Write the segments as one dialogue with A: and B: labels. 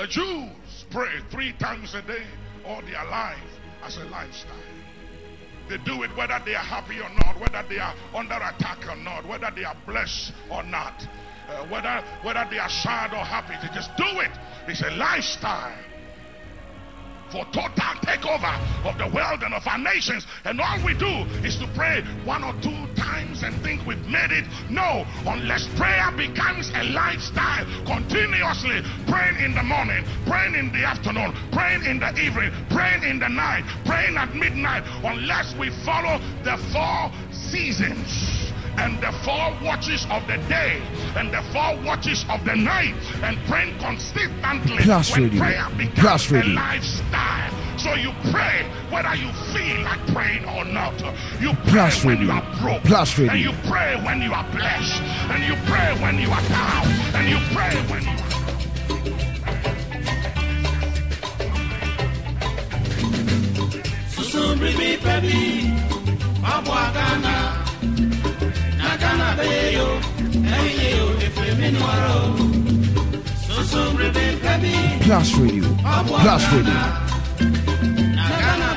A: The Jews pray three times a day all their life as a lifestyle. They do it whether they are happy or not, whether they are under attack or not, whether they are blessed or not, uh, whether whether they are sad or happy. They just do it. It's a lifestyle for total takeover of the world and of our nations. And all we do is to pray one or two times and think we've made it. No, unless prayer becomes a lifestyle, continuously praying in the morning, praying in the afternoon, praying in the evening, praying in the night, praying at midnight, unless we follow the four seasons and the four watches of the day and the four watches of the night and praying consistently
B: Plus
A: when
B: radio.
A: prayer becomes
B: Plus
A: a
B: radio.
A: lifestyle. So you pray whether you feel like praying or not. You pray
B: Plus
A: when
B: radio.
A: you are broke.
B: Plus radio.
A: And you pray when you are blessed. And you pray when you are down. And you pray when you are
C: Susumri mi pebi, mabu beyo, enye yo. Susumri mi pebi,
B: Plus radio. Plus radio.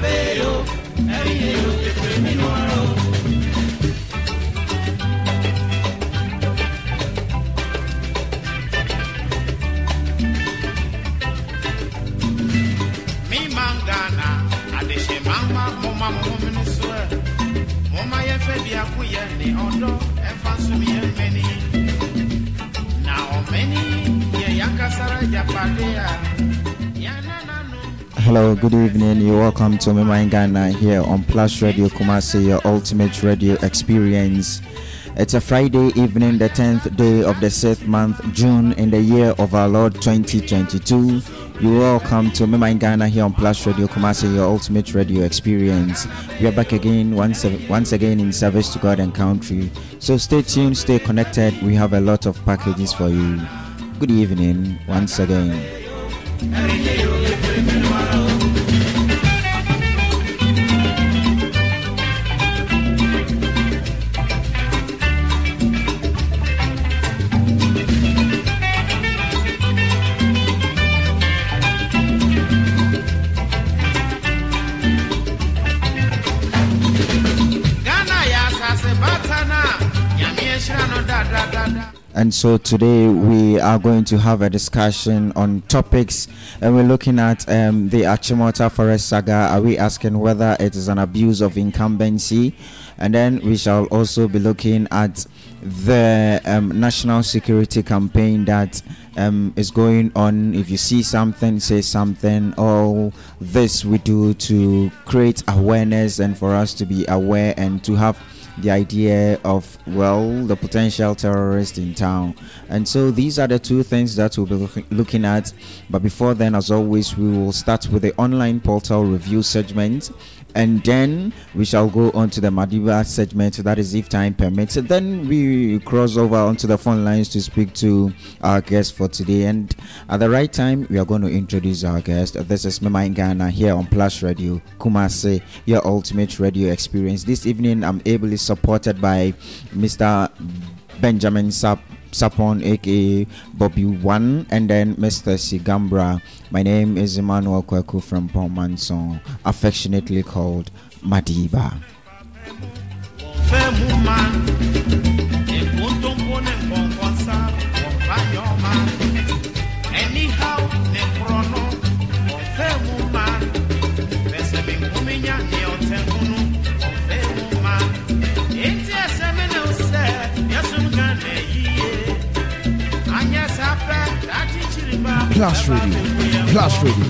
C: beyo, enye yo minuaro. Mi mangana, adeshe mama, mama mumini
D: Hello, good evening. You're welcome to Mema in Ghana here on Plus Radio Kumasi, your ultimate radio experience. It's a Friday evening, the 10th day of the 6th month, June, in the year of our Lord 2022. You're welcome to Mema in Ghana here on Plus Radio Kumasi, your ultimate radio experience. We are back again, once, once again, in service to God and country. So stay tuned, stay connected. We have a lot of packages for you. Good evening, once again. And so today we are going to have a discussion on topics, and we're looking at um, the Achimota Forest saga. Are we asking whether it is an abuse of incumbency? And then we shall also be looking at the um, national security campaign that um, is going on. If you see something, say something. All this we do to create awareness and for us to be aware and to have the idea of well the potential terrorist in town. And so these are the two things that we'll be looking, at. But before then as always we will start with the online portal review segment and then we shall go on to the Madiba segment. That is if time permits. Then we cross over onto the phone lines to speak to our guest for today. And at the right time we are going to introduce our guest. This is Mema in Ghana here on Plus Radio. Kumase, your ultimate radio experience. This evening I'm ably supported by Mr. Benjamin Sap Sapon aka Bobby One and then Mr. Sigambra. My name is Emmanuel Kweku from Pomanson, affectionately called Madiba.
B: Plus radio. Plus radio.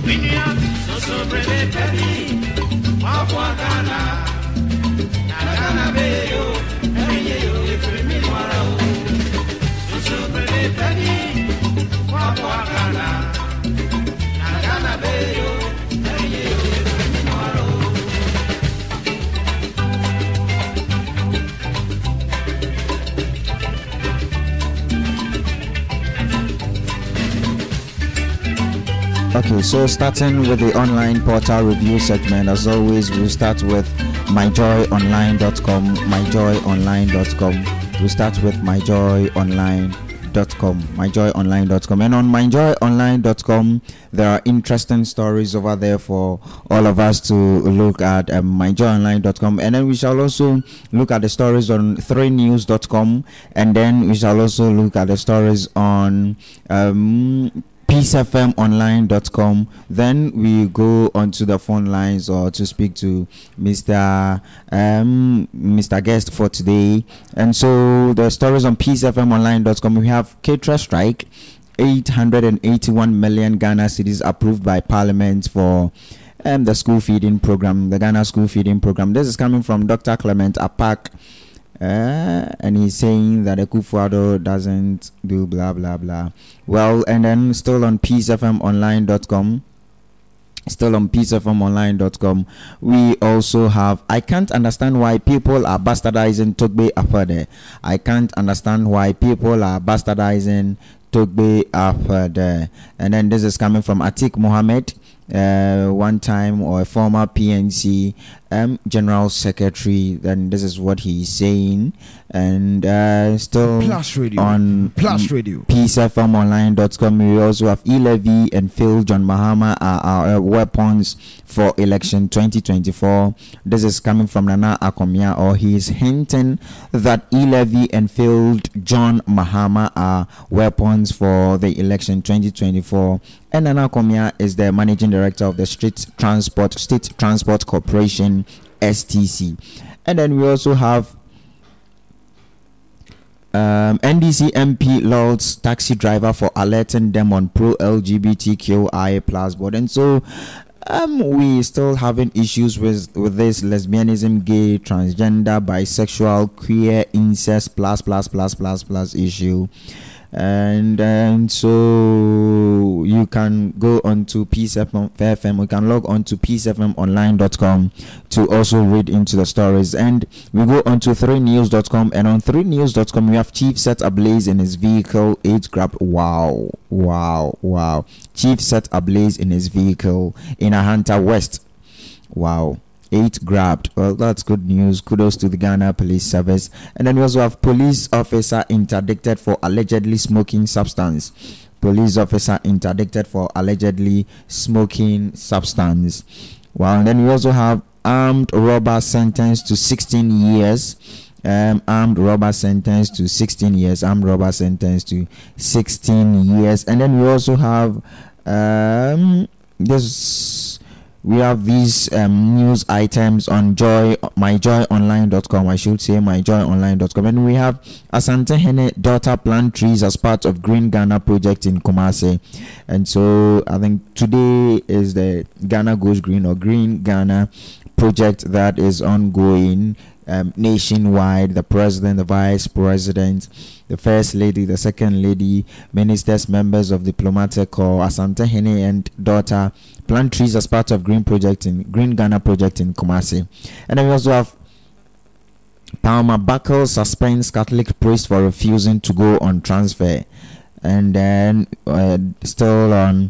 D: Okay, so starting with the online portal review segment, as always, we'll start with myjoyonline.com. Myjoyonline.com. We'll start with myjoyonline.com. myjoyonline.com and on myjoyonline.com there are interesting stories over there for all of us to look at um, myjoyonline.com and then we shall also look at the stories on 3news.com and then we shall also look at the stories on um, peacefmonline.com then we go onto the phone lines or to speak to mr um mr guest for today. And so the stories on peacefmonline.com we have Ketra strike. 881 million ghana cedis approved by parliament for um, the school feeding program the ghana school feeding program. This is coming from dr clement Apaak uh, and he's saying that Akufo-Addo doesn't do blah blah blah. Well, and then still on peacefmonline.com, still on peacefmonline.com, we also have. I can't understand why people are bastardizing Togbe Afede. I can't understand why people are bastardizing Togbe Afede. And then this is coming from Atik Mohammed. Uh, one time or a former PNC um, General Secretary, then this is what he's saying, and uh, still
B: Plus Radio.
D: on
B: Plus Radio.
D: peacefmonline.com. We also have E-Levy and Phil John Mahama are our uh, weapons for election 2024. This is coming from Nana Akomea, or he is hinting that E-Levy and Phil John Mahama are weapons for the election 2024. And Nana Akomea is the managing director of the Street Transport State Transport Corporation STC. And then we also have um, NDC MP Lord's taxi driver for alerting them on pro LGBTQIA plus board, and so um, we still having issues with with this lesbianism, gay, transgender, bisexual, queer, incest, plus plus plus plus plus issue. And and so you can go on to Peace FM, FM. You can log on to peacefmonline.com to also read into the stories. And we go on to 3news.com. And on 3news.com, we have Chief set ablaze in his vehicle, eight grabbed. Wow, wow, wow. Chief set ablaze in his vehicle in Ahanta West. Wow. Eight grabbed. Well, that's good news. Kudos to the Ghana Police Service. And then we also have police officer interdicted for allegedly smoking substance. Police officer interdicted for allegedly smoking substance. Well, and then we also have armed robber sentenced to 16 years. Um, armed robber sentenced to 16 years. Armed robber sentenced to 16 years. And then we also have um, this we have these um, news items on joy myjoyonline.com i should say myjoyonline.com and we have Asantehene daughter plant trees as part of green ghana project in kumasi. And so i think today is the ghana goes green or green ghana project that is ongoing um, nationwide. The president the vice president the first lady the second lady ministers members of diplomatic corps Asantehene and daughter plant trees as part of green project in green ghana project in kumasi. And then we also have palmer buckle suspends catholic priest for refusing to go on transfer. And then uh, still on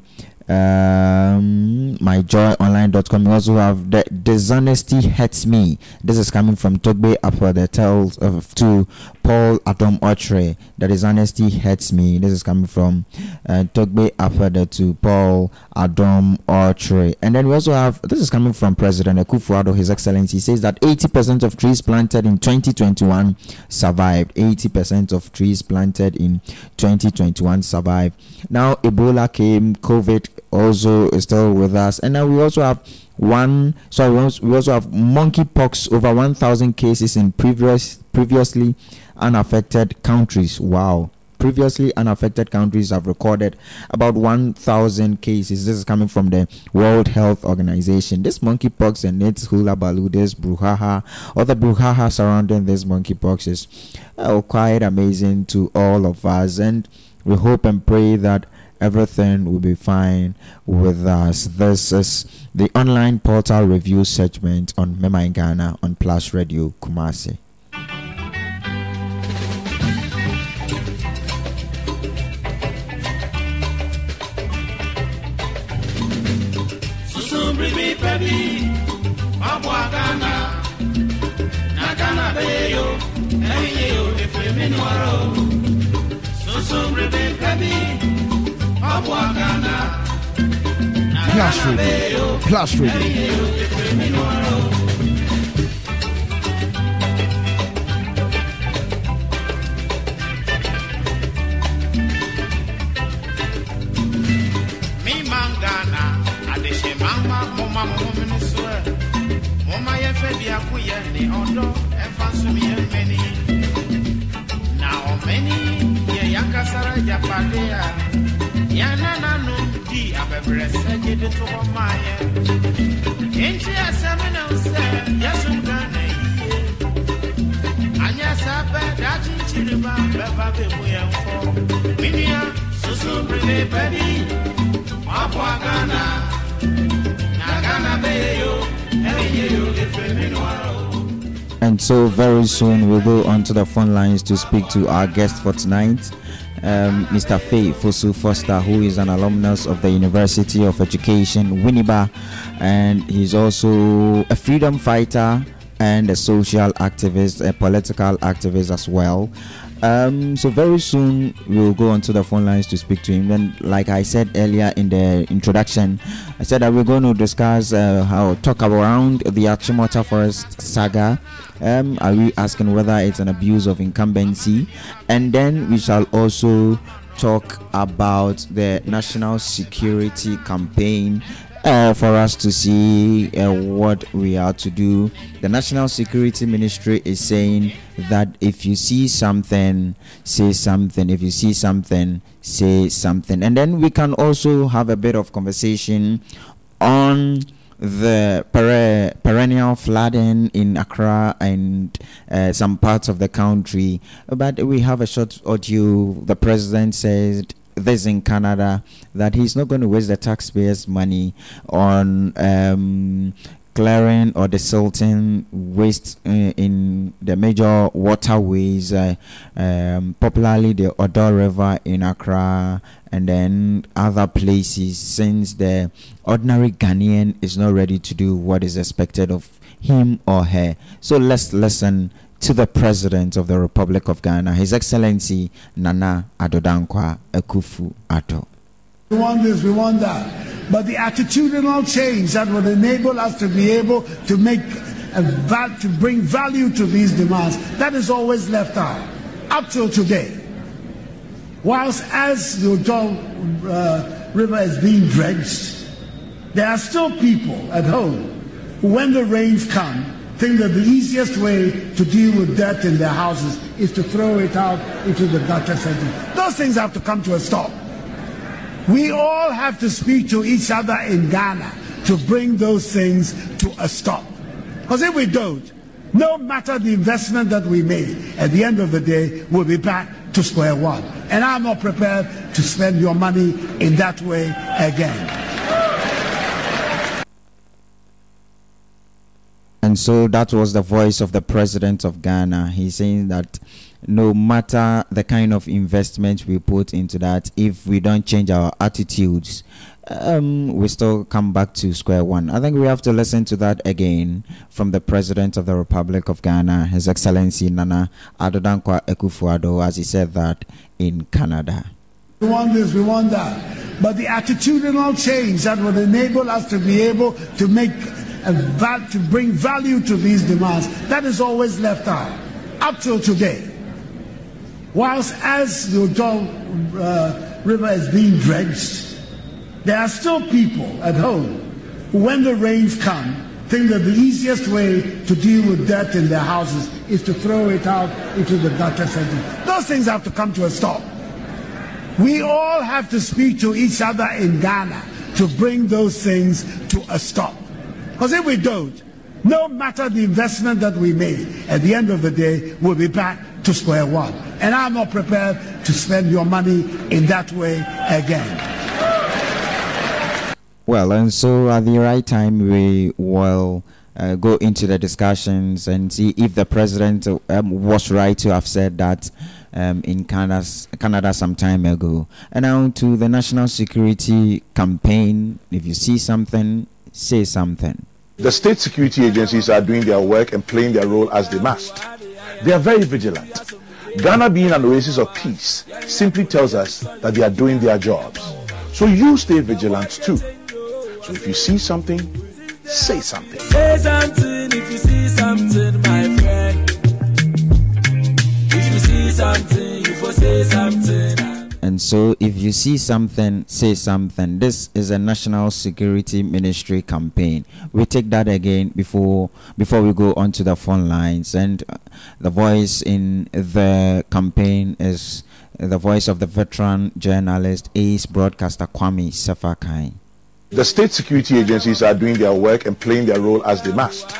D: um myjoyonline.com you also have the dishonesty hurts me. This is coming from togbe Afede tells of to paul Adom-Otchere. The dishonesty hurts me. This is coming from uh, togbe the to paul adam otre and then we also have this is coming from president akufo-addo his excellency. Says that 80% of trees planted in 2021 survived. 80% of trees planted in 2021 survived. Now ebola came covid also is still with us. And now we also have one sorry we also have monkeypox over 1000 cases in previous previously unaffected countries. Wow previously unaffected countries have recorded about 1000 cases this is coming from the world health organization this monkeypox and its hula baloo this or the brouhaha surrounding this monkeypox is uh, quite amazing to all of us and we hope and pray that everything will be fine with us. This is the online portal review segment on Mema in Ghana on Plus Radio Kumasi.
C: Na Ghana be yo, eyi yo, efre mi nwara o. Susubrebe baby, Wapwagana.
B: Plus Radio. Plus Radio.
C: Me mangana, adeshe mama, mama, mama, swear. Mama, Oma ye aku ye ni odo efa sumi ye ye yankasara japade. Yana nanu di abebre se jede to oma ye. Enchi asemi na use yesu. Anya sabe daji chiriba beba be muye mfo. Minia susu brile baby. Mapwa gana. Na gana be yo.
D: And so very soon we'll go onto the phone lines to speak to our guest for tonight, um, Mr. Faye Fosu Foster, who is an alumnus of the University of Education, Winneba, and he's also a freedom fighter and a social activist, a political activist as well. Um, so very soon we'll go onto the phone lines to speak to him. And like I said earlier in the introduction, I said that we're going to discuss uh, how talk around the Achimota Forest saga. Um, are we asking whether it's an abuse of incumbency? And then we shall also talk about the national security campaign uh, for us to see uh, what we are to do. The National Security Ministry is saying that if you see something, say something. If you see something, say something. And then we can also have a bit of conversation on the pere- perennial flooding in Accra and uh, some parts of the country. But we have a short audio. The president said this in Canada that he's not going to waste the taxpayers' money on um, clearing or desilting waste uh, in the major waterways, uh, um, popularly the Odaw River in Accra and then other places, since the ordinary Ghanaian is not ready to do what is expected of him or her. So let's listen to the President of the Republic of Ghana, His Excellency Nana Addo Dankwa Akufo-Addo.
E: We want this, we want that. But the attitudinal change that would enable us to be able to make val- to bring value to these demands, that is always left out up till today. Whilst as the Odaw uh, River is being dredged, there are still people at home who, when the rains come, think that the easiest way to deal with debt in their houses is to throw it out into the gutter center. Those things have to come to a stop. We all have to speak to each other in Ghana to bring those things to a stop. Because if we don't, no matter the investment that we made, at the end of the day, we'll be back to square one. And I'm not prepared to spend your money in that way again.
D: And so that was the voice of the president of Ghana. He's saying that no matter the kind of investment we put into that, if we don't change our attitudes, um, we still come back to square one. I think we have to listen to that again from the president of the Republic of Ghana, His Excellency Nana Addo Dankwa Akufo-Addo, as he said that in Canada.
E: We want this, we want that. But the attitudinal change that would enable us to be able to make a val- to bring value to these demands, that is always left out up till today. Whilst as the Odaw uh, River is being dredged, there are still people at home who, when the rains come, think that the easiest way to deal with dirt in their houses is to throw it out into the gutter center. Those things have to come to a stop. We all have to speak to each other in Ghana to bring those things to a stop. Because if we don't, no matter the investment that we made, at the end of the day, we'll be back to square one. And I'm not prepared to spend your money in that way again.
D: Well, and so at the right time, we will uh, go into the discussions and see if the president um, was right to have said that um, in Canada, Canada some time ago. And now to the national security campaign. If you see something, say something.
F: The state security agencies are doing their work and playing their role as they must. They are very vigilant. Ghana being an oasis of peace simply tells us that they are doing their jobs. So you stay vigilant too. So if you see something, say something.
G: Say something if you see something, my friend. If you see something, you for say something.
D: And so, if you see something, say something. This is a national security ministry campaign. We take that again before before we go on to the phone lines. And the voice in the campaign is the voice of the veteran journalist, ace broadcaster Kwame Sefa Kayi.
F: The state security agencies are doing their work and playing their role as they must.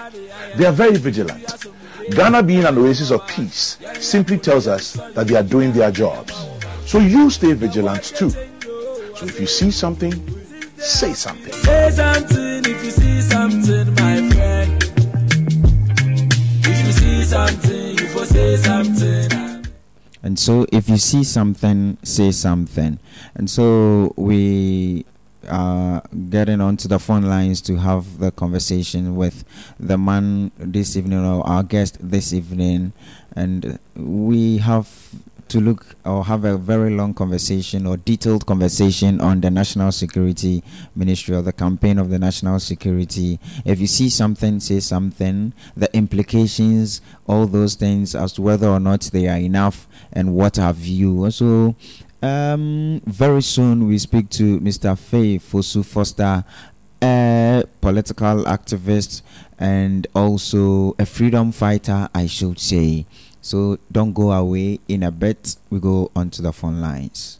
F: They are very vigilant. Ghana being an oasis of peace simply tells us that they are doing their jobs. So you stay vigilant too. So if you see something, say something.
G: Say something if you see something, my friend. If you see something, you for say something.
D: And so, if you see something, say something. And so, we are getting onto the phone lines to have the conversation with the man this evening, or our guest this evening. And we have to look or have a very long conversation or detailed conversation on the national security ministry or the campaign of the national security. If you see something say something. The implications all those things as to whether or not they are enough and what have you. So um, very soon we speak to mr faye fosu foster a political activist and also a freedom fighter i should say so don't go away. In a bit, we go onto the phone lines.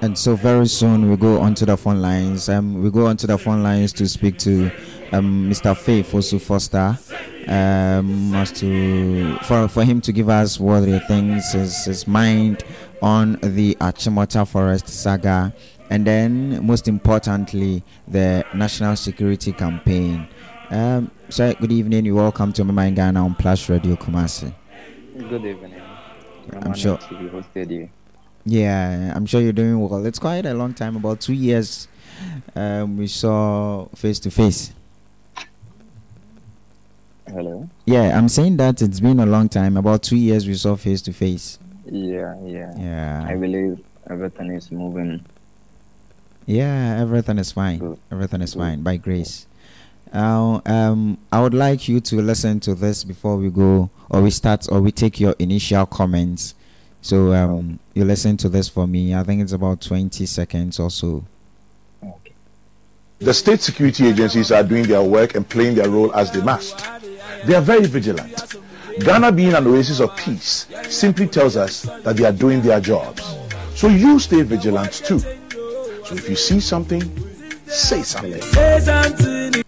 D: And so very soon we go onto the phone lines. Um, we go onto the phone lines to speak to um, Mr. Faye Fosu Foster, um, as to for for him to give us what he thinks his, his mind on the Achimota Forest saga, and then most importantly the national security campaign. Um, so good evening. You welcome to Mama in Ghana on Plus Radio Kumasi.
H: Good evening.
D: I'm sure- Yeah, I'm sure you're doing well. It's quite a long time, about two years. Um, we saw face to face.
H: Hello.
D: Yeah, I'm saying that it's been a long time. About two years we saw face to face.
H: Yeah, yeah.
D: Yeah.
H: I believe everything is moving.
D: yeah, everything is fine.
H: Good.
D: Everything is
H: Good.
D: fine by grace. Now, um, I would like you to listen to this before we go, or we start, or we take your initial comments. So, um, you listen to this for me. I think it's about 20 seconds or so.
H: Okay.
F: The state security agencies are doing their work and playing their role as they must. They are very vigilant. Ghana being an oasis of peace simply tells us that they are doing their jobs. So you stay vigilant too. So if you see something, say something.
G: Say something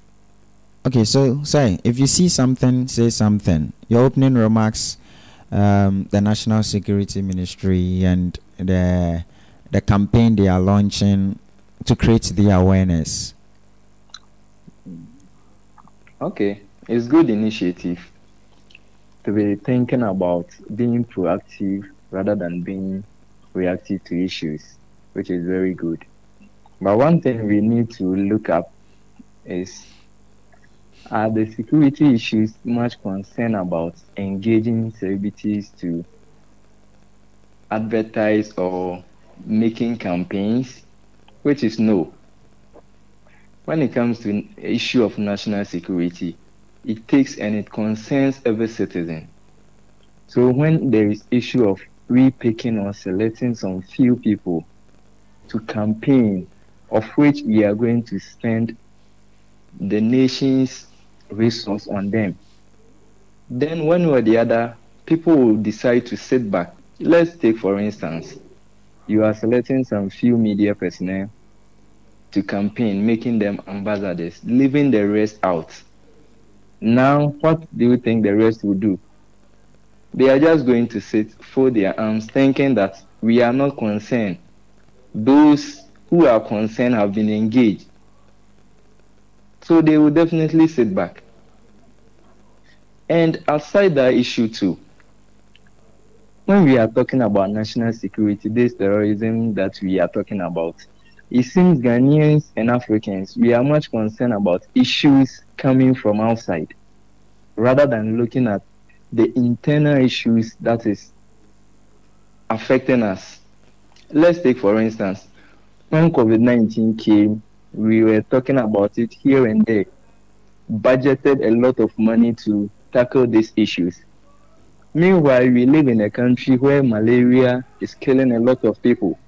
D: Okay, so say if you see something, say something. Your opening remarks, um, the National Security Ministry and the the campaign they are launching to create the awareness.
H: Okay. It's good initiative to be thinking about being proactive rather than being reactive to issues, which is very good. But one thing we need to look up is are the security issues much concerned about engaging celebrities to advertise or making campaigns, which is no. When it comes to issue of national security, it takes and it concerns every citizen. So when there is issue of re-picking or selecting some few people to campaign, of which we are going to spend the nation's resource on them, then one way or the other, people will decide to sit back. Let's take, for instance, you are selecting some few media personnel to campaign, making them ambassadors, leaving the rest out. Now, what do you think the rest will do? They are just going to sit, fold their arms, thinking that we are not concerned. Those who are concerned have been engaged. So they will definitely sit back. And outside that issue too, when we are talking about national security, this terrorism that we are talking about, it seems Ghanaians and Africans, we are much concerned about issues coming from outside rather than looking at the internal issues that is affecting us. Let's take, for instance, when COVID 19 came, we were talking about it here and there, budgeted a lot of money to tackle these issues. Meanwhile, we live in a country where malaria is killing a lot of people.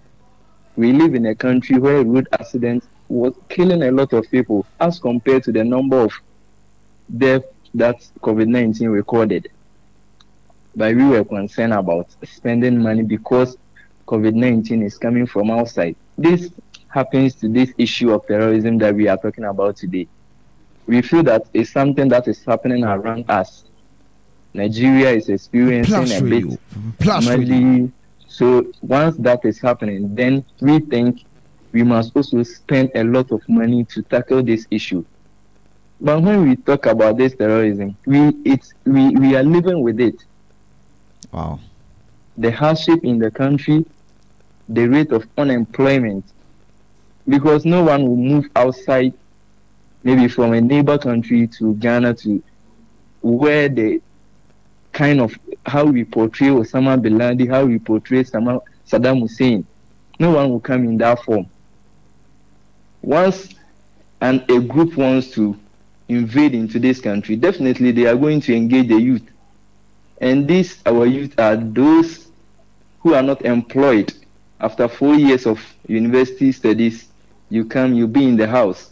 H: We live in a country where road accidents was killing a lot of people as compared to the number of deaths that COVID-19 recorded. But we were concerned about spending money because COVID-19 is coming from outside. This happens to this issue of terrorism that we are talking about today. We feel that it's something that is happening around us. Nigeria is experiencing
B: Plus
H: a bit
B: Plus.
H: So once that is happening, then we think we must also spend a lot of money to tackle this issue. But when we talk about this terrorism, we it's we, we are living with it.
D: Wow.
H: The hardship in the country, the rate of unemployment, because no one will move outside, maybe from a neighbor country to Ghana to where the kind of how we portray Osama bin Laden, how we portray Saddam Hussein. No one will come in that form. Once and a group wants to invade into this country, definitely they are going to engage the youth. And these our youth are those who are not employed. After four years of university studies, you come, you be in the house.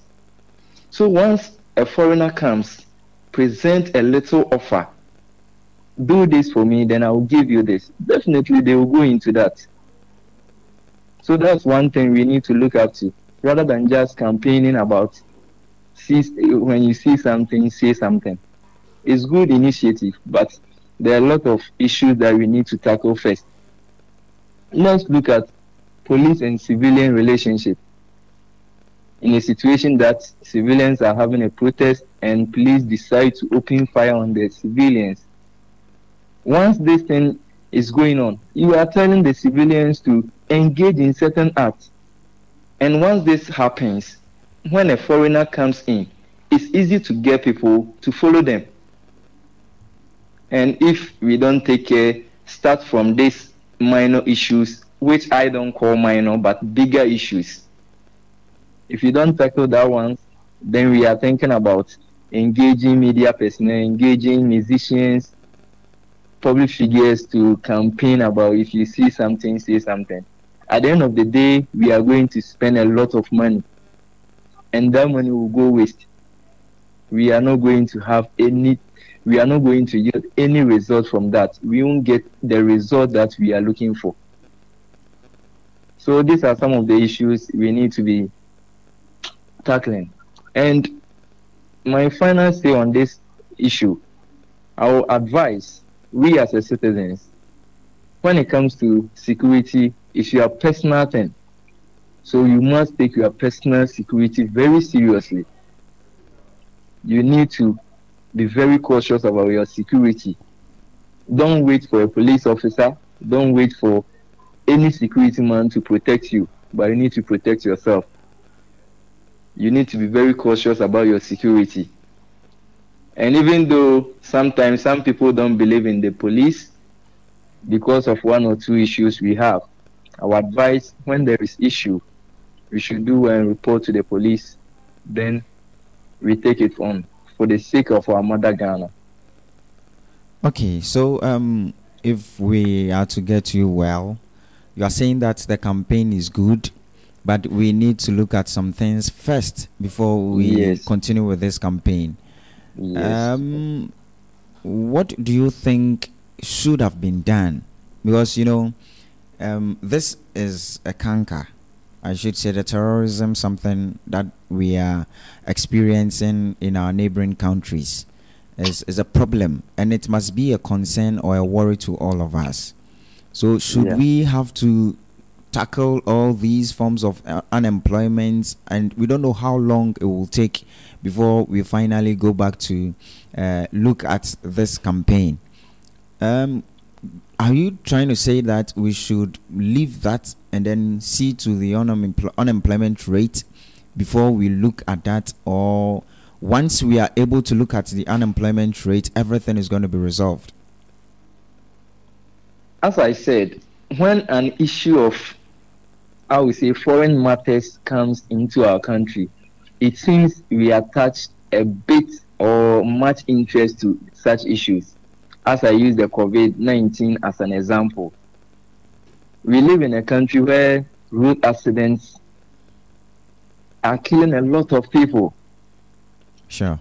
H: So once a foreigner comes, present a little offer. Do this for me, then I will give you this. Definitely they will go into that. So that's one thing we need to look up to, rather than just campaigning about see, when you see something, say something. It's good initiative, but there are a lot of issues that we need to tackle first. Let's look at police and civilian relationship. In a situation that civilians are having a protest and police decide to open fire on the civilians, once this thing is going on, you are telling the civilians to engage in certain acts. And once this happens, when a foreigner comes in, it's easy to get people to follow them. And if we don't take care, start from these minor issues, which I don't call minor, but bigger issues. If you don't tackle that one, then we are thinking about engaging media personnel, engaging musicians, public figures to campaign about if you see something, say something. At the end of the day, we are going to spend a lot of money, and that money will go waste. We are not going to have any, we are not going to get any result from that. We won't get the result that we are looking for. So these are some of the issues we need to be tackling. And my final say on this issue, I will advise we as a citizens, when it comes to security, it's your personal thing. So you must take your personal security very seriously. You need to be very cautious about your security. Don't wait for a police officer. Don't wait for any security man to protect you, but you need to protect yourself. You need to be very cautious about your security. And even though sometimes some people don't believe in the police because of one or two issues we have, our advice when there is issue, we should do and report to the police. Then we take it on for the sake of our mother Ghana.
D: Okay, so um, if we are to get you well, you are saying that the campaign is good, but we need to look at some things first before we
H: Yes.
D: continue with this campaign.
H: Yes.
D: Um, what do you think should have been done? Because you know, um, this is a canker. I should say the terrorism, something that we are experiencing in our neighboring countries, is, is a problem, and it must be a concern or a worry to all of us. So, should
H: Yeah.
D: we have to tackle all these forms of uh, unemployment, and we don't know how long it will take before we finally go back to uh, look at this campaign. Um, are you trying to say that we should leave that and then see to the unempl- unemployment rate before we look at that, or once we are able to look at the unemployment rate, everything is going to be resolved?
H: as I said, when an issue of, I would say, foreign matters comes into our country, it seems we attach a bit or much interest to such issues. As I use the COVID 19 as an example, we live in a country where road accidents are killing a lot of people,
D: Sure.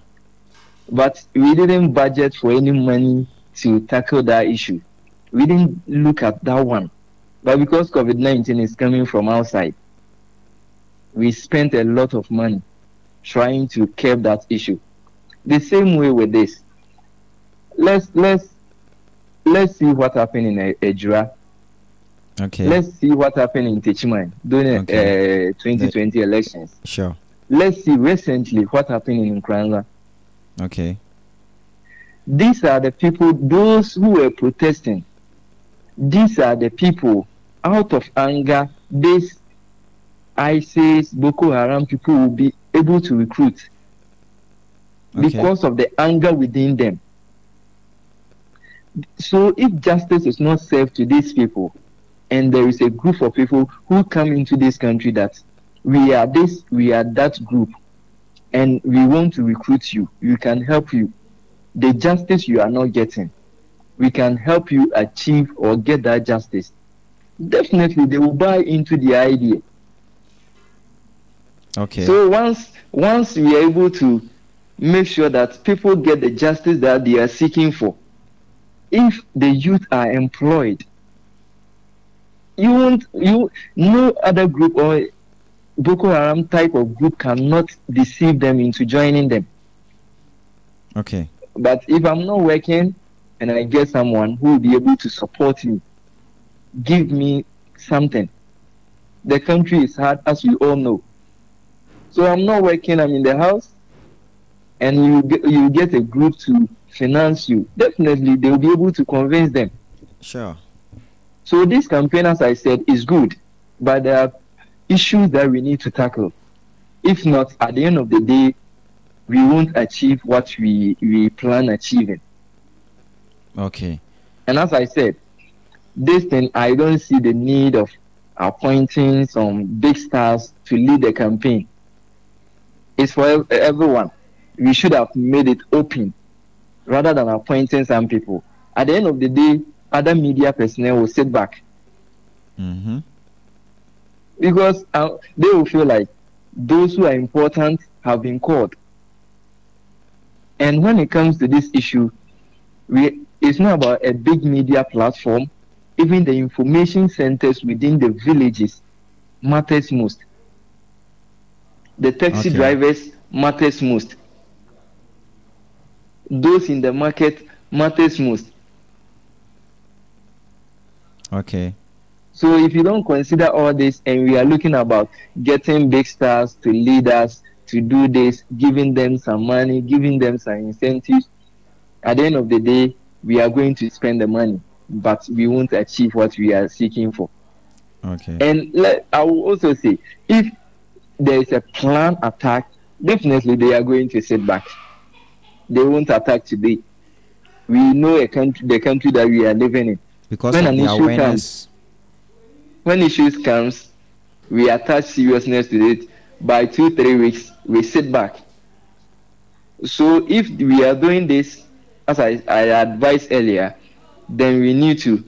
H: but we didn't budget for any money to tackle that issue. We didn't look at that one. But because COVID 19 is coming from outside, we spent a lot of money trying to curb that issue. The same way with this. Let's let's let's see what happened in E- Ejura.
D: Okay.
H: Let's see what happened in Techiman during
D: Okay.
H: uh, 2020 elections.
D: sure.
H: Let's see recently what happened in Nkranza.
D: Okay.
H: These are the people, those who were protesting. These are the people, out of anger, these ISIS, Boko Haram people will be able to recruit
D: Okay.
H: because of the anger within them. So, if justice is not served to these people, and there is a group of people who come into this country that we are this, we are that group, and we want to recruit you, we can help you. The justice you are not getting, we can help you achieve or get that justice. Definitely, they will buy into the idea.
D: Okay.
H: So once once we are able to make sure that people get the justice that they are seeking for, if the youth are employed, you won't you no other group or Boko Haram type of group cannot deceive them into joining them.
D: okay.
H: But if I'm not working and I get someone who will be able to support me, give me something. The country is hard, as we all know. So I'm not working, I'm in the house, and you get, you get a group to finance you. Definitely, they will be able to convince them.
D: Sure.
H: So this campaign, as I said, is good, but there are issues that we need to tackle. If not, at the end of the day, we won't achieve what we, we plan achieving.
D: Okay.
H: And as I said, this thing, I don't see the need of appointing some big stars to lead the campaign. It's for ev- everyone. We should have made it open rather than appointing some people. At the end of the day, other media personnel will sit back
D: Mm-hmm.
H: because uh, they will feel like those who are important have been called. And when it comes to this issue, we it's not about a big media platform. Even the information centers within the villages matters most. The taxi
D: Okay.
H: drivers matters most. Those in the market matters most.
D: Okay.
H: So if you don't consider all this and we are looking about getting big stars to lead us to do this, giving them some money, giving them some incentives, at the end of the day, we are going to spend the money, but we won't achieve what we are seeking for.
D: Okay.
H: And let, I will also say, if there is a planned attack, definitely they are going to sit back. They won't attack today. We know a country, the country that we are living in
D: Because
H: when an issue
D: awareness.
H: when issues comes, we attach seriousness to it. By two, three weeks, we sit back. So if we are doing this, as I, I advised earlier, then we need to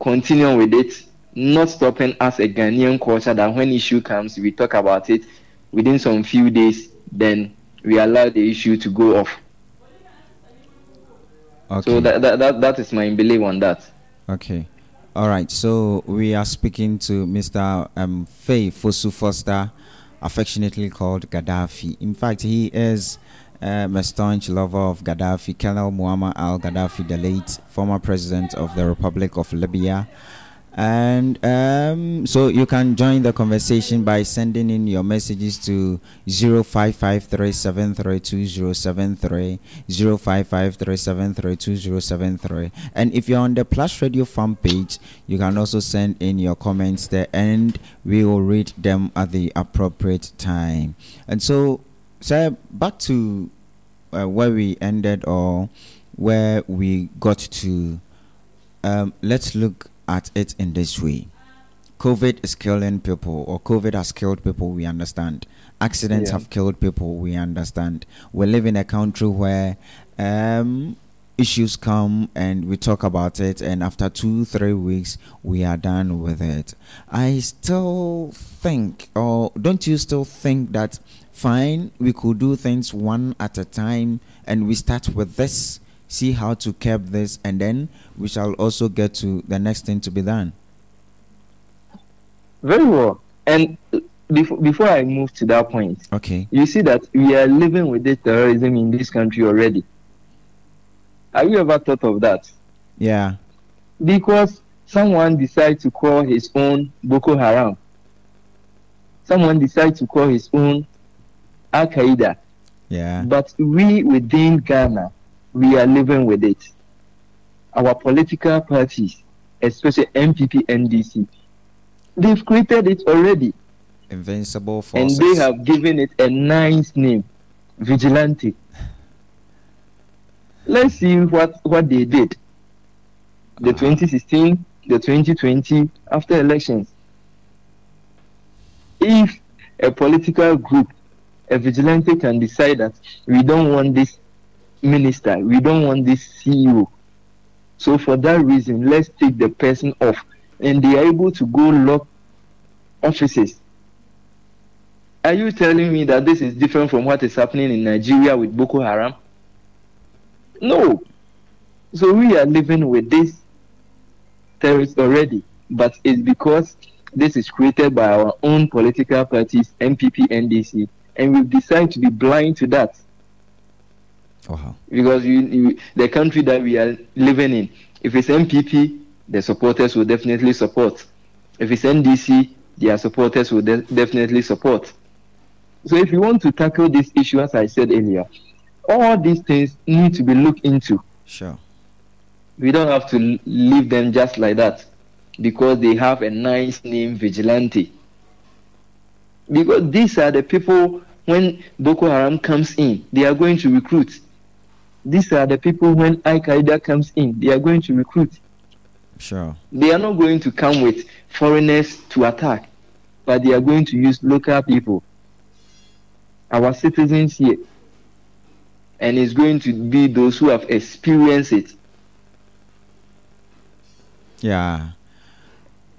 H: continue with it, not stopping as a Ghanaian culture that when issue comes, we talk about it within some few days, then we allow the issue to go off.
D: Okay.
H: So that, that, that, that is my belief on that.
D: Okay. All right. So we are speaking to Mr. Um, Faye Fosu Foster, affectionately called Gaddafi. In fact, he is um, a staunch lover of Gaddafi, Colonel Muammar al Gaddafi, the late former president of the Republic of Libya. And um, so you can join the conversation by sending in your messages to 0553732073, 0553732073. And if you're on the Plus Radio fan page, you can also send in your comments there and we will read them at the appropriate time. And so, sir, back to uh, where we ended or where we got to. Um, let's look at it in this way COVID is killing people, or COVID has killed people, we understand. Accidents
H: Yeah.
D: have killed people, we understand. We live in a country where um, issues come and we talk about it, and after two, three weeks, we are done with it. I still think, or don't you still think that fine, we could do things one at a time, and we start with this, see how to curb this, and then we shall also get to the next thing to be done.
H: Very well. And uh, before, before I move to that point,
D: Okay.
H: you see that we are living with this terrorism in this country already. Have you ever thought of that?
D: Yeah.
H: Because someone decides to call his own Boko Haram, someone decides to call his own Al Qaeda,
D: Yeah.
H: but we within Ghana, we are living with it. Our political parties, especially NPP, NDC, they've created it already.
D: Invincible
H: force.
D: and
H: they have given it a nice name vigilante let's see what what they did. The ah. 2016 the 2020 after elections. If a political group a vigilante can decide that we don't want this minister we don't want this ceo so for that reason let's take the person off. And they are able to go lock offices. Are you telling me that this is different from what is happening in Nigeria with Boko Haram? No. So we are living with this terrorist already, but it's because this is created by our own political parties, NPP, NDC, and we've decided to be blind to that
D: Wow.
H: because you, you, the country that we are living in, if it's NPP, the supporters will definitely support. If it's NDC, their supporters will de- definitely support. So if you want to tackle this issue, as I said earlier, all these things need to be looked into.
D: Sure.
H: We don't have to leave them just like that because they have a nice name, vigilante. Because these are the people when Boko Haram comes in, they are going to recruit. These are the people when Al Qaeda comes in, they are going to recruit.
D: Sure.
H: They are not going to come with foreigners to attack, but they are going to use local people, our citizens here. And it's going to be those who have experienced it.
D: Yeah.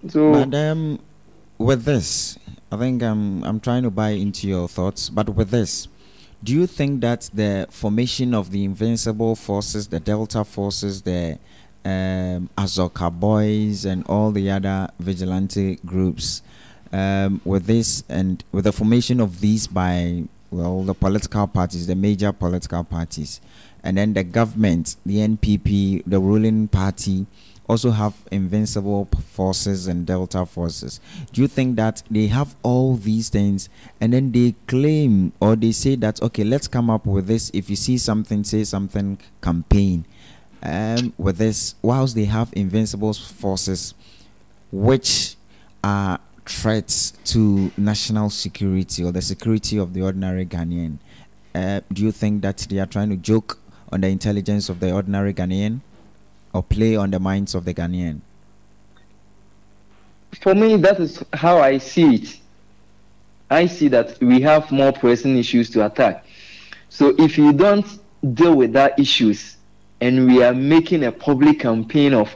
H: So
D: But um, with this, I think I'm I'm trying to buy into your thoughts. But with this, do you think that the formation of the invincible forces, the Delta forces, the um, Azorka boys, and all the other vigilante groups, um, with this and with the formation of these by well the political parties, the major political parties, and then the government, the NPP, the ruling party, also have invincible forces and delta forces. Do you think that they have all these things and then they claim or they say that okay, let's come up with this. If you see something, say something campaign. Um, with this, whilst they have invincible forces, which are threats to national security or the security of the ordinary Ghanaian, uh, do you think that they are trying to joke on the intelligence of the ordinary Ghanaian or play on the minds of the Ghanaian?
H: for me, that is how I see it. I see that we have more pressing issues to attack. So if you don't deal with that issues, and we are making a public campaign of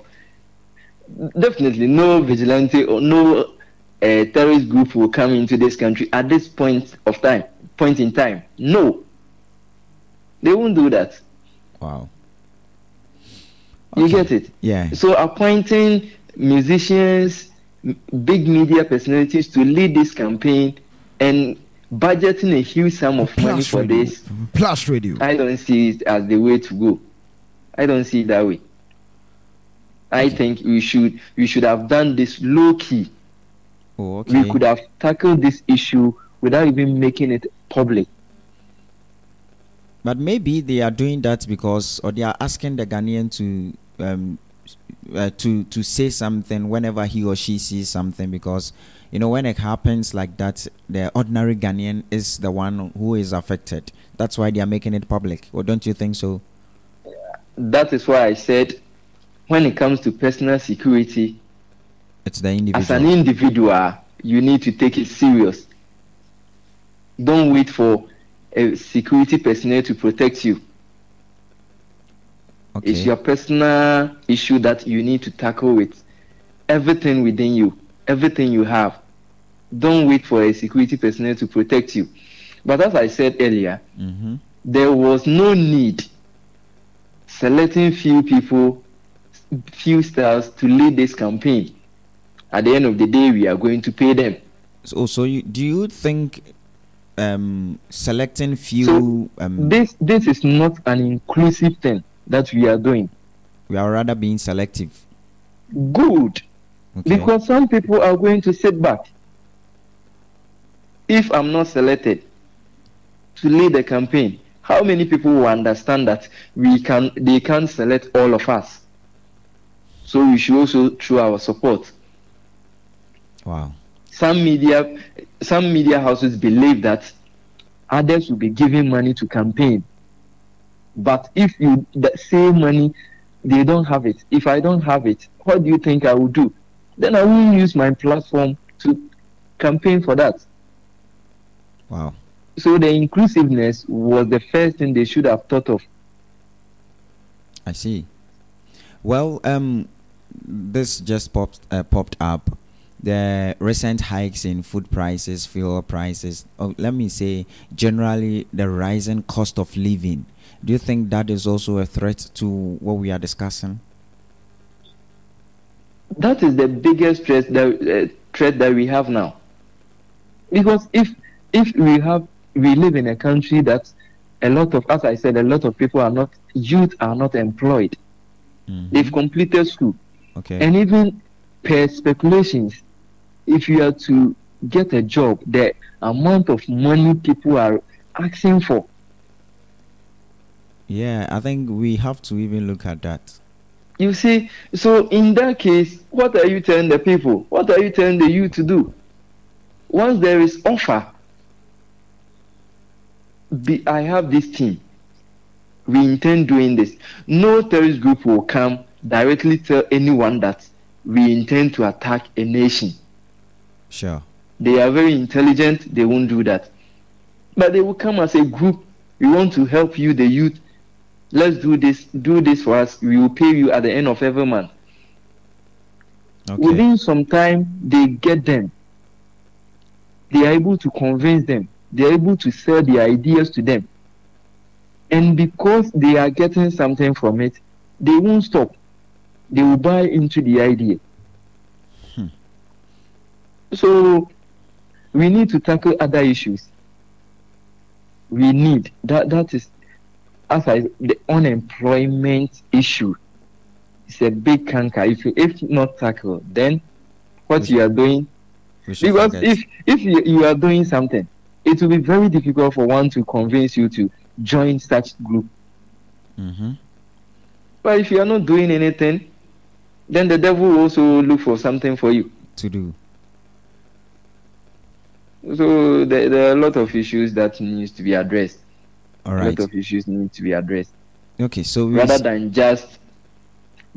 H: definitely no vigilante or no uh, terrorist group will come into this country at this point of time, point in time. No, they won't do that.
D: Wow.
H: You get it?
D: Yeah.
H: So appointing musicians, big media personalities to lead this campaign and budgeting a huge sum of money for
B: radio.
H: this,
B: Plus radio.
H: I don't see it as the way to go. I don't see it that way. I think we should we should have done this low key.
D: Oh, okay.
H: We could have tackled this issue without even making it public.
D: But maybe they are doing that because, or they are asking the Ghanaian to um, uh, to to say something whenever he or she sees something because you know when it happens like that, the ordinary Ghanaian is the one who is affected. That's why they are making it public. Or don't you think so?
H: That is why I said when it comes to personal security,
D: It's the
H: as an individual, you need to take it serious. Don't wait for a security personnel to protect you.
D: okay.
H: It's your personal issue that you need to tackle with everything within you, everything you have. Don't wait for a security personnel to protect you. But as I said earlier,
D: mm-hmm.
H: there was no need selecting few people, few stars to lead this campaign. At the end of the day, we are going to pay them.
D: So, so you, do you think um, selecting few um,
H: This this is not an inclusive thing that we are doing.
D: we are rather being selective?
H: Good,
D: Okay.
H: because some people are going to sit back. If I'm not selected to lead the campaign, how many people will understand that we can they can't select all of us? So we should also show our support.
D: Wow.
H: some media some media houses believe that others will be giving money to campaign but if you same money they don't have it if i don't have it what do you think i will do then i won't use my platform to campaign for that
D: Wow.
H: so the inclusiveness was the first thing they should have thought of
D: I see. Well, um, this just popped uh, popped up. The recent hikes in food prices, fuel prices. Oh, let me say, generally, the rising cost of living. Do you think that is also a threat to what we are discussing?
H: that is the biggest threat that uh, threat that we have now because if if we have we live in a country that a lot of as i said a lot of people are not youth are not employed
D: Mhm.
H: they've completed school
D: Okay.
H: and even per speculations if you are to get a job the amount of money people are asking for
D: yeah, I think we have to even look at that.
H: You see, so in that case, what are you telling the people? What are you telling the youth to do? Once there is offer, be, I have this team. We intend doing this. No terrorist group will come directly tell anyone that we intend to attack a nation.
D: Sure.
H: They are very intelligent, they won't do that. But they will come as a group. We want to help you, the youth. Let's do this, do this for us. We will pay you at the end of every month.
D: Okay.
H: Within some time, they get them. They are able to convince them. They are able to sell their ideas to them. And because they are getting something from it, they won't stop. They will buy into the idea. So we need to tackle other issues. We need that that is as I the unemployment issue is a big canker. If you, if not tackled, then what you are doing because
D: forget.
H: if if you, you are doing something, it will be very difficult for one to convince you to join such group.
D: Mhm.
H: But if you are not doing anything, then the devil will also look for something for you.
D: to do.
H: So there, there are a lot of issues that needs to be addressed.
D: All
H: A lot of issues need to be addressed
D: Okay. So we
H: rather
D: s-
H: than just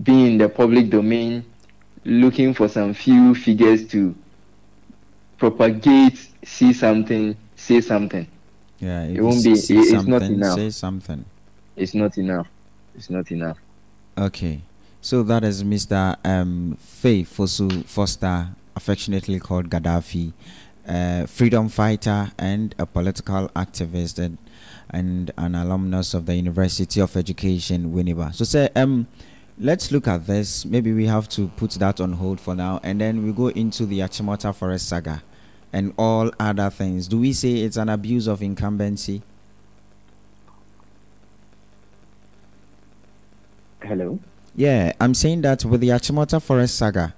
H: being in the public domain, looking for some few figures to propagate, see something, say something.
D: yeah, if
H: it won't be- it- it's not enough.
D: Say something.
H: It's not enough. It's not enough.
D: Okay, so that is Mr. Um, Faye Fosu Foster, affectionately called Gaddafi, uh, freedom fighter and a political activist and, and an alumnus of the University of Education, Winneba. So, say, um, Let's look at this. Maybe we have to put that on hold for now, and then we go into the Achimota Forest saga and all other things. Do we say it's an abuse of incumbency?
H: Hello.
D: Yeah, I'm saying that with the Achimota Forest saga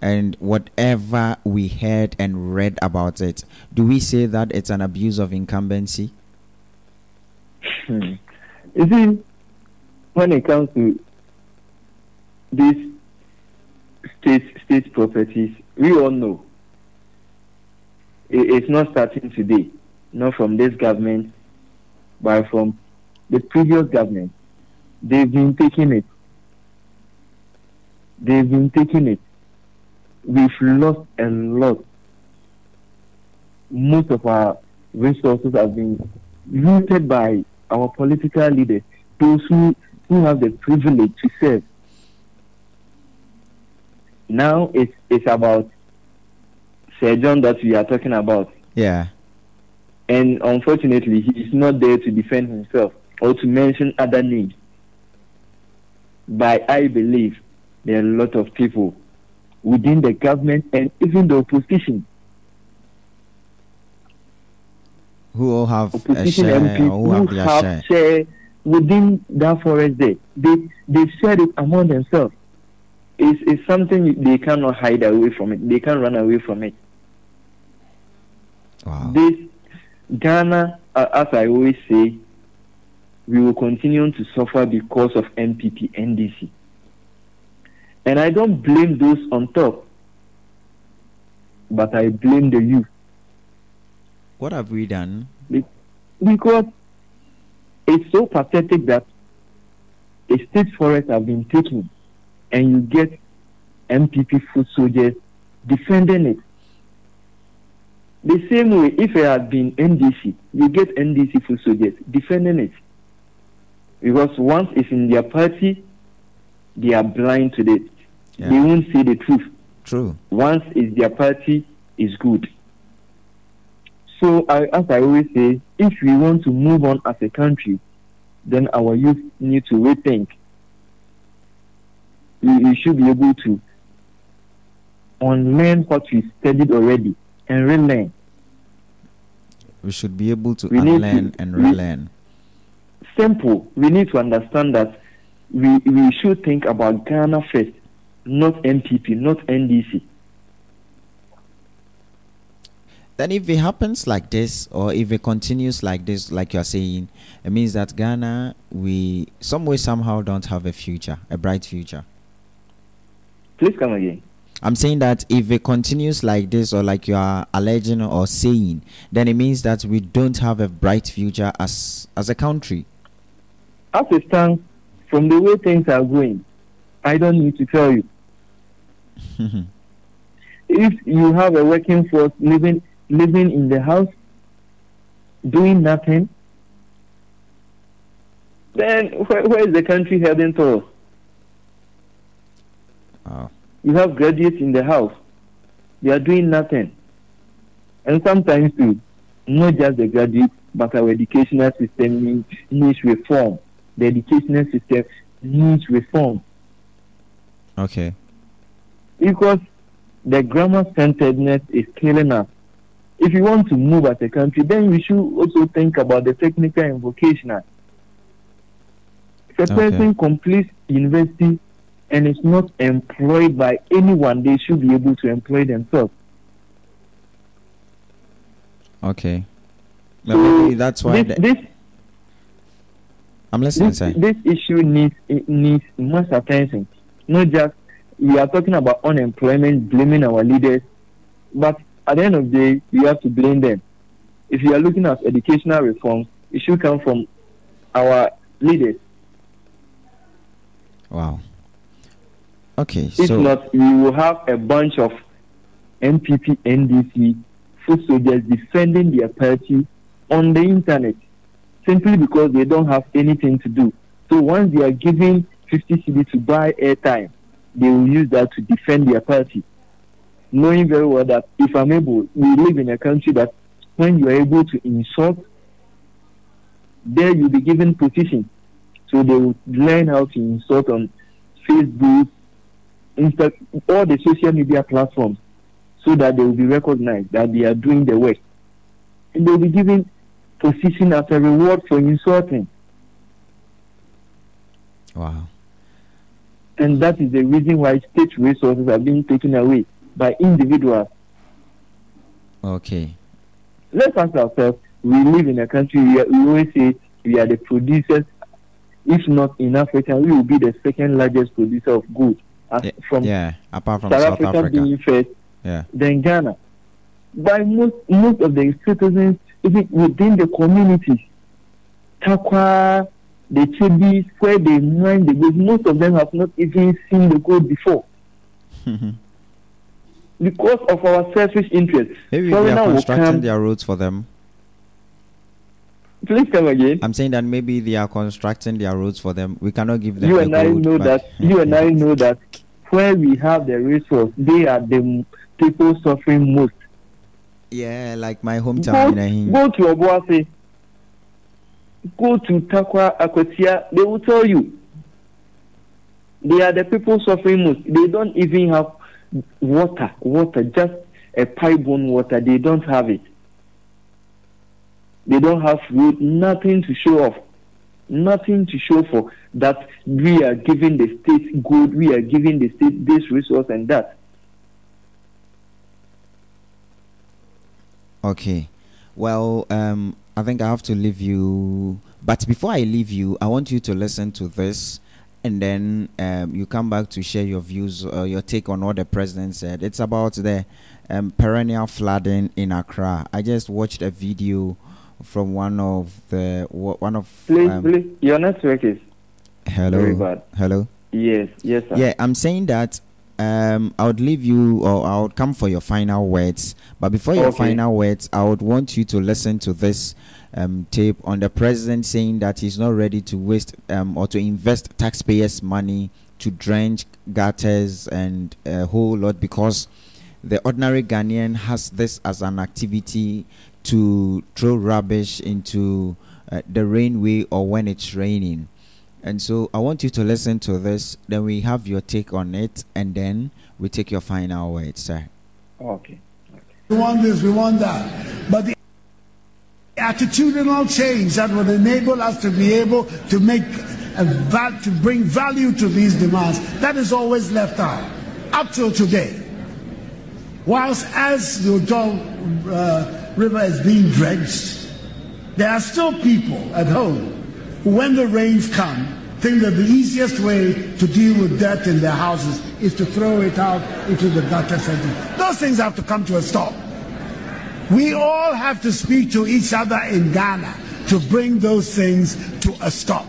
D: and whatever we heard and read about it, do we say that it's an abuse of incumbency?
H: Hmm. You see, when it comes to these state state properties, we all know it, it's not starting today, not from this government, but from the previous government. They've been taking it. They've been taking it. We've lost a lot. Most of our resources have been looted by our political leaders, those who, who have the privilege to serve. Now it's it's about Sir John that we are talking about.
D: Yeah.
H: And unfortunately he is not there to defend himself or to mention other names. But I believe there are a lot of people within the government and even the opposition
D: Who all have a
H: opposition
D: share
H: MPs
D: who have
H: have
D: share?
H: share within that forest there. They they shared it among themselves. It's, it's something they cannot hide away from it. They can't run away from it.
D: Wow.
H: This Ghana, uh, as I always say, we will continue to suffer because of NPP NDC. And I don't blame those on top, but I blame the youth.
D: What have we done?
H: because it's so pathetic that a state forest have been taken and you get NPP foot soldiers defending it. The same way, if it had been NDC, you get NDC foot soldiers defending it. Because once it's in their party, they are blind to it.
D: Yeah.
H: They won't see the truth.
D: True.
H: Once it's their party, is good. So, I, as I always say, if we want to move on as a country, then our youth need to rethink. We, we should be able to unlearn what we studied already and relearn.
D: We should be able to
H: We
D: unlearn
H: to-
D: and
H: we-
D: relearn.
H: Simple. We need to understand that we, we should think about Ghana first, not NPP, not NDC.
D: Then if it happens like this, or if it continues like this, like you're saying, it means that Ghana, we some way somehow don't have a future, a bright future.
H: Please come again.
D: I'm saying that if it continues like this, or like you are alleging or saying, then it means that we don't have a bright future as as a country.
H: As it stands, from the way things are going, I don't need to tell you. if you have a working force living living in the house doing nothing then where, where is the country heading to
D: Oh.
H: you have graduates in the house they are doing nothing and sometimes too not just the graduates but our educational system needs, needs reform the educational system needs reform
D: Okay.
H: because the grammar centeredness is killing us. If you want to move as a country, then we should also think about the technical and vocational. If a
D: Okay.
H: person completes university and is not employed by anyone, they should be able to employ themselves.
D: Okay. But maybe that's why
H: this,
D: the-
H: this,
D: I'm listening,
H: this,
D: sir.
H: this issue needs it needs much attention. Not just we are talking about unemployment, blaming our leaders, but at the end of the day, we have to blame them. If you are looking at educational reforms, it should come from our leaders.
D: Wow. Okay,
H: If
D: so
H: not, we will have a bunch of NPP, NDC, foot soldiers defending their party on the internet simply because they don't have anything to do. So once they are given 50 cedi to buy airtime, they will use that to defend their party. Knowing very well that if I'm able, we live in a country that when you are able to insult, there you'll be given position. So they will learn how to insult on Facebook, Insta, all the social media platforms, so that they will be recognized that they are doing the work. And they will be given position as a reward for insulting.
D: Wow.
H: And that is the reason why state resources are being taken away by individuals.
D: Okay.
H: Let's ask ourselves, we live in a country where we always say we are the producers. If not in Africa, we will be the second largest producer of gold. As uh,
D: Yeah,
H: from
D: yeah, apart from
H: South,
D: South
H: Africa,
D: Africa.
H: being first,
D: Yeah.
H: then Ghana. By most most of the citizens even within the communities, Tarkwa, the Chebis, where they mine the most of them have not even seen the gold before mm-hmm. because of our selfish interests.
D: Maybe we are constructing their roads for them.
H: Please come again.
D: I'm saying that maybe they are constructing their roads for them. We cannot give them
H: you
D: the
H: and I know that you and I know that where we have the resource, they are the people suffering most.
D: Yeah, like my hometown
H: Go, go to Obuasi, go to Tarkwa Akotia, they will tell you they are the people suffering most. They don't even have water, water, just a pipe borne water. They don't have it. They don't have food, nothing to show off, nothing to show for that we are giving the state good, we are giving the state this resource and that.
D: Okay. Well, um, I think I have to leave you. But before I leave you, I want you to listen to this, and then um, you come back to share your views, uh, your take on what the president said. It's about the um, perennial flooding in Accra. I just watched a video from one of the one of
H: Please,
D: um,
H: please, your network is
D: hello
H: very bad.
D: hello.
H: Yes, yes, sir.
D: Yeah, I'm saying that um, I would leave you or I would come for your final words. But before your
H: Okay.
D: final words, I would want you to listen to this um, tape on the president saying that he's not ready to waste um, or to invest taxpayers' money to drench gutters and a whole lot because the ordinary Ghanaian has this as an activity to throw rubbish into uh, the rainway or when it's raining. And so I want you to listen to this, then we have your take on it, and then we take your final words, sir.
H: Okay. okay.
E: We want this, we want that. But the attitudinal change that would enable us to be able to make a val- to bring value to these demands, that is always left out up till today. Whilst as the Odaw uh, River is being dredged, there are still people at home who, when the rains come, think that the easiest way to deal with dirt in their houses is to throw it out into the gutter center. Those things have to come to a stop. We all have to speak to each other in Ghana to bring those things to a stop.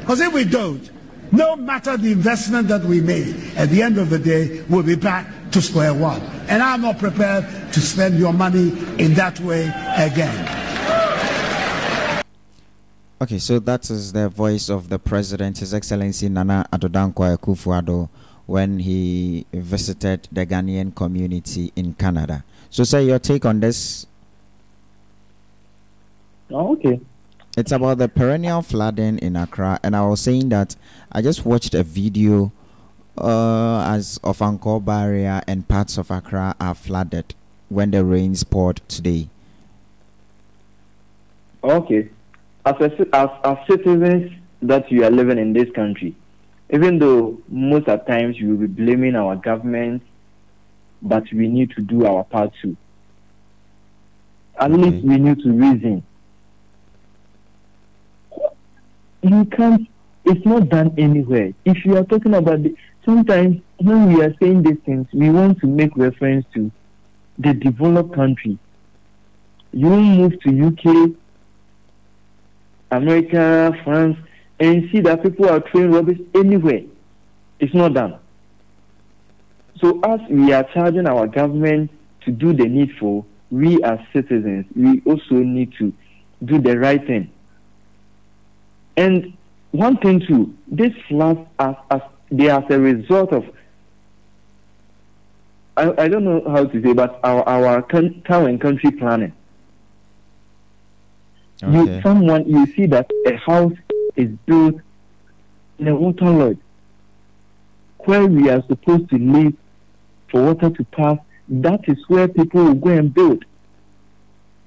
E: Because if we don't, no matter the investment that we made, at the end of the day, we'll be back to square one. And I'm not prepared to spend your money in that way again.
D: Okay, so that is the voice of the president, His Excellency Nana Addo Dankwa Akufo-Addo, when he visited the Ghanaian community in Canada. So, sir, your take on this?
H: Oh, okay.
D: It's about the perennial flooding in Accra, and I was saying that I just watched a video uh, as of Angkor Barrier and parts of Accra are flooded when the rains poured today.
H: Okay. As, a, as, as citizens that we are living in this country, even though most at times we will be blaming our government, but we need to do our part too. At
D: Okay.
H: least we need to reason. You can't, it's not done anywhere. If you are talking about the, sometimes when we are saying these things, we want to make reference to the developed country. You move to UK, America, France, and see that people are throwing rubbish anywhere. It's not done. So as we are charging our government to do the needful, we as citizens, we also need to do the right thing. And one thing too, this floods as, as they are as a result of I, I don't know how to say, but our our town and country planning. You someone you see that a house is built in a water lodge. where we are supposed to live for water to pass, that is where people will go and build.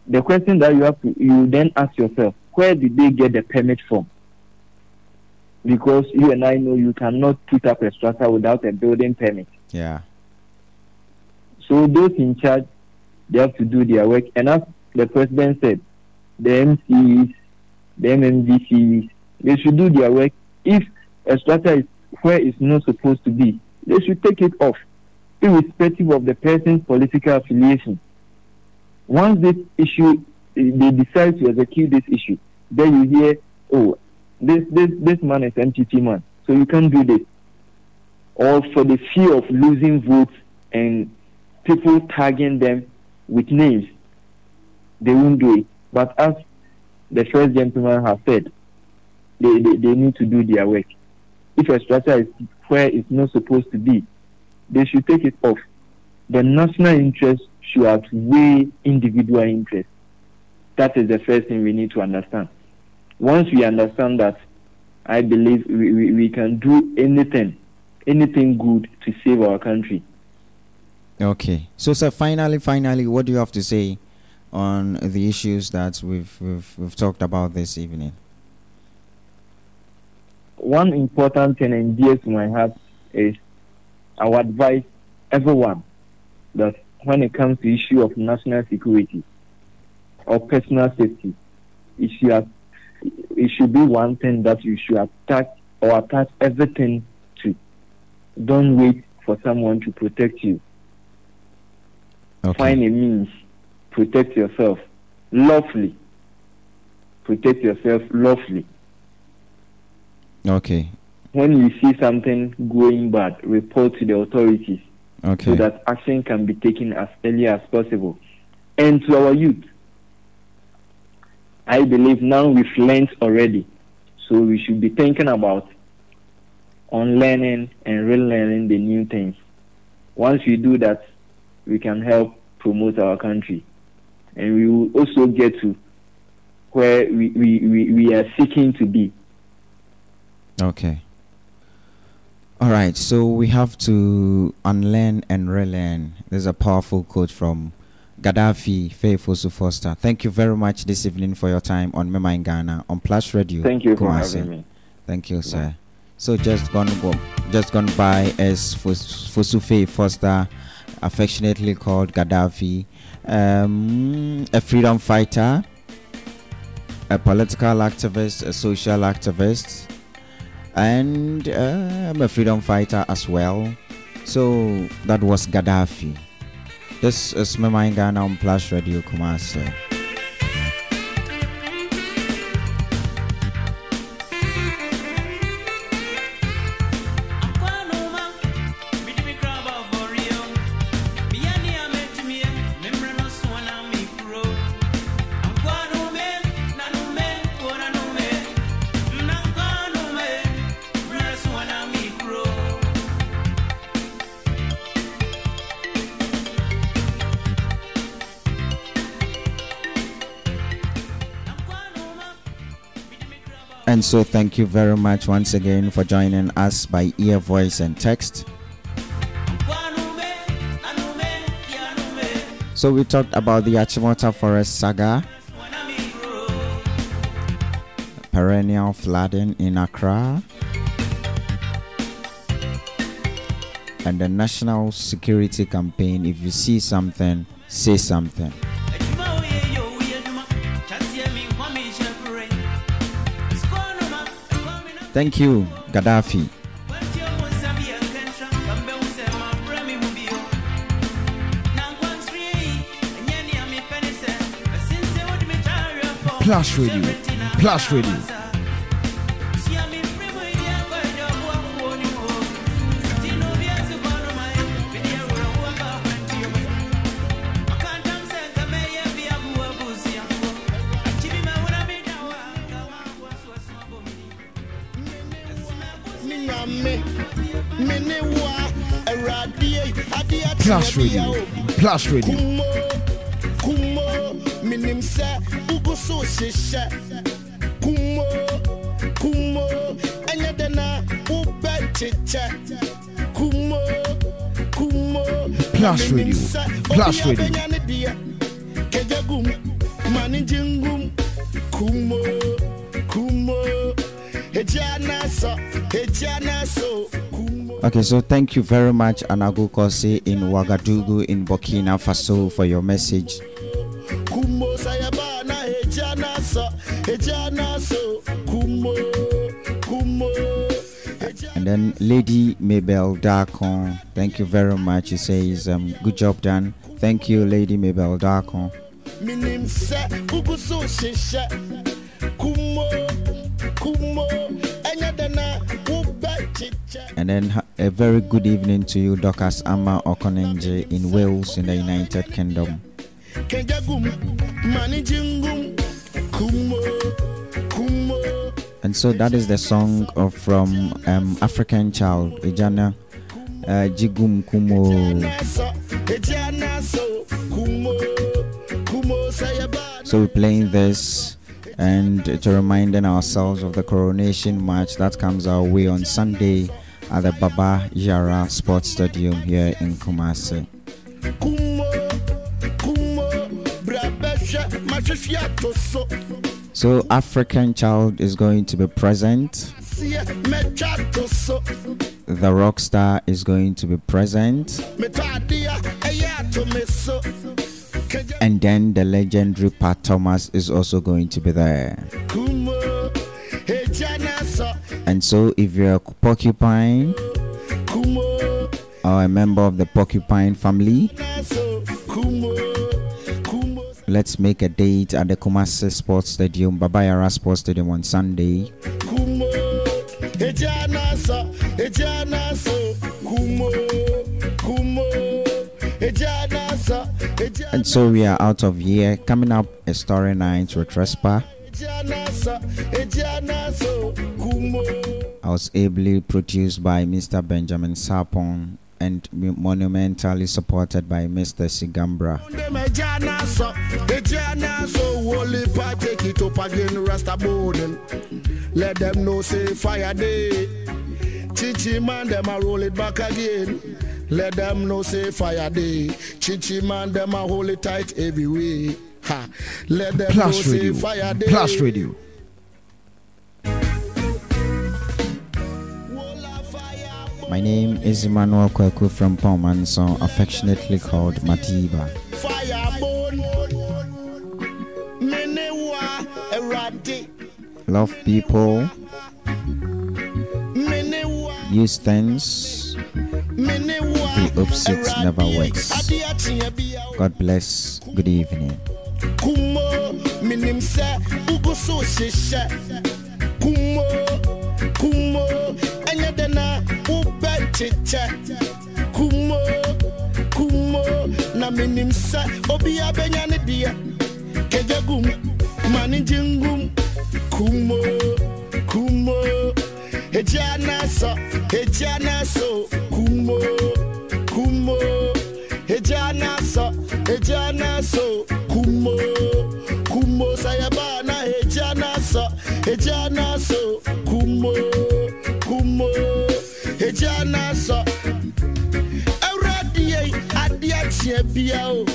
H: The question that you have to you then ask yourself, where did they get the permit from? Because you and I know you cannot put up a structure without a building permit.
D: Yeah.
H: So those in charge, they have to do their work. And as the president said, the MCs, the MMVCs, they should do their work. If a structure is where it's not supposed to be, they should take it off, irrespective of the person's political affiliation. Once this issue, they decide to execute this issue, then you hear, oh, this this this man is MTT man, so you can't do this. Or for the fear of losing votes and people tagging them with names, they won't do it. But as the first gentleman has said, they, they, they need to do their work. If a structure is where it's not supposed to be, they should take it off. The national interest should outweigh individual interest. That is the first thing we need to understand. Once we understand that, I believe we, we, we can do anything, anything good to save our country.
D: Okay. So, sir, finally, finally, what do you have to say on the issues that we've we've, we've talked about this evening?
H: one important thing and dear to my heart is I would advise everyone that when it comes to issue of national security or personal safety, it should, it should be one thing that you should attack or attach everything to. Don't wait for someone to protect you.
D: Okay.
H: Find a means. Protect yourself lawfully. Protect yourself lawfully.
D: Okay.
H: when you see something going bad, report to the authorities so that action can be taken as early as possible. And to our youth, I believe now we've learned already, so we should be thinking about unlearning and relearning the new things. Once we do that, we can help promote our country, and we will also get to where we, we, we, we are seeking to be.
D: Okay. All right. So we have to unlearn and relearn. There's a powerful quote from Gaddafi Faithful Foster. Thank you very much this evening for your time on Mema in Ghana on Plus Radio.
H: Thank you for having me.
D: Thank you, sir. So just gone go, just gone by as Fos- Fosufe Foster, affectionately called Gaddafi, um, a freedom fighter, a political activist, a social activist, and um, a freedom fighter as well. So that was Gaddafi. This is Mema in Ghana on Plus Radio Kumasi. And so, thank you very much once again for joining us by ear, voice, and text. So, we talked about the Achimota Forest saga, perennial flooding in Accra, and the national security campaign. If you see something, say something. Thank you, Gaddafi.
B: Plus Radio. Plus Radio. Plus Radio. Plus Radio. Plus Radio. Plus Radio.
D: Okay, so thank you very much, Anago Kose in Ouagadougou in Burkina Faso, for your message.
I: kumo sayabana ejana so ejana so kumo kumo
D: And then Lady Mabel Darkon, thank you very much. He says, um, good job done. Thank you, Lady Mabel Darkon.
I: minim sɛ woguso hyehyɛ kumo kumo ɛnyɛ dɛ na wobɛkyekyɛ
D: And then a very good evening to you, Docas Amma Okonenje in Wales in the United Kingdom.
I: kegyagum manijingum kumo kumo
D: And so that is the song of from um, African Child, Ijana uh, Jigum Kumo.
I: ejana so ejana so kumo kumo sayabana
D: So we're playing this and to reminding ourselves of the coronation match that comes our way on Sunday at the Baba Yara Sports Stadium here in Kumasi.
I: kumo kumo brabɛhwɛ mahwehwɛ ato so
D: African Child is going to be present.
I: seɛ mɛtwa to so
D: The rock star is going to be present.
I: metɔ adeɛ ɛyɛ ato me so kagya
D: And then the legendary Pat Thomas is also going to be there. And so if you're a porcupine or a member of the porcupine family, let's make a date at the Kumasi Sports Stadium, Baba Yara Sports Stadium on Sunday. And so we are out of here. Coming up, a story night with Respa. Was ably produced by Mr. Benjamin Sapon and monumentally supported by Mr. Sigambra.
I: Them a jana so, a jana so, Wally pa take it up again, Rasta Bowden. Let them know say fire day. Chichi man, them a roll it back again. Let them know say fire day. Chichi man, them a hold it tight every way. Ha. Let them know
B: Plus
I: say
B: Radio.
I: fire day.
B: Plus Radio.
D: My name is Emmanuel Kweku from Pomanson, affectionately called
I: Madiba.
D: Love people, use things, the opposite never works. God bless. Good evening.
I: kumo kumo wobɛkyekyɛ kumo kumo na menim sɛ obia bɛnya ne deɛ kagya gum mani ne gye ngum kumo kumo. Egya na sɔ egya na so. Kumo kumo. Egya na sɔ egya na so. Kumo kumo. Sayaba na egya na sɔ egya na so. Kumo egya na sɔ awurade yɛ bia o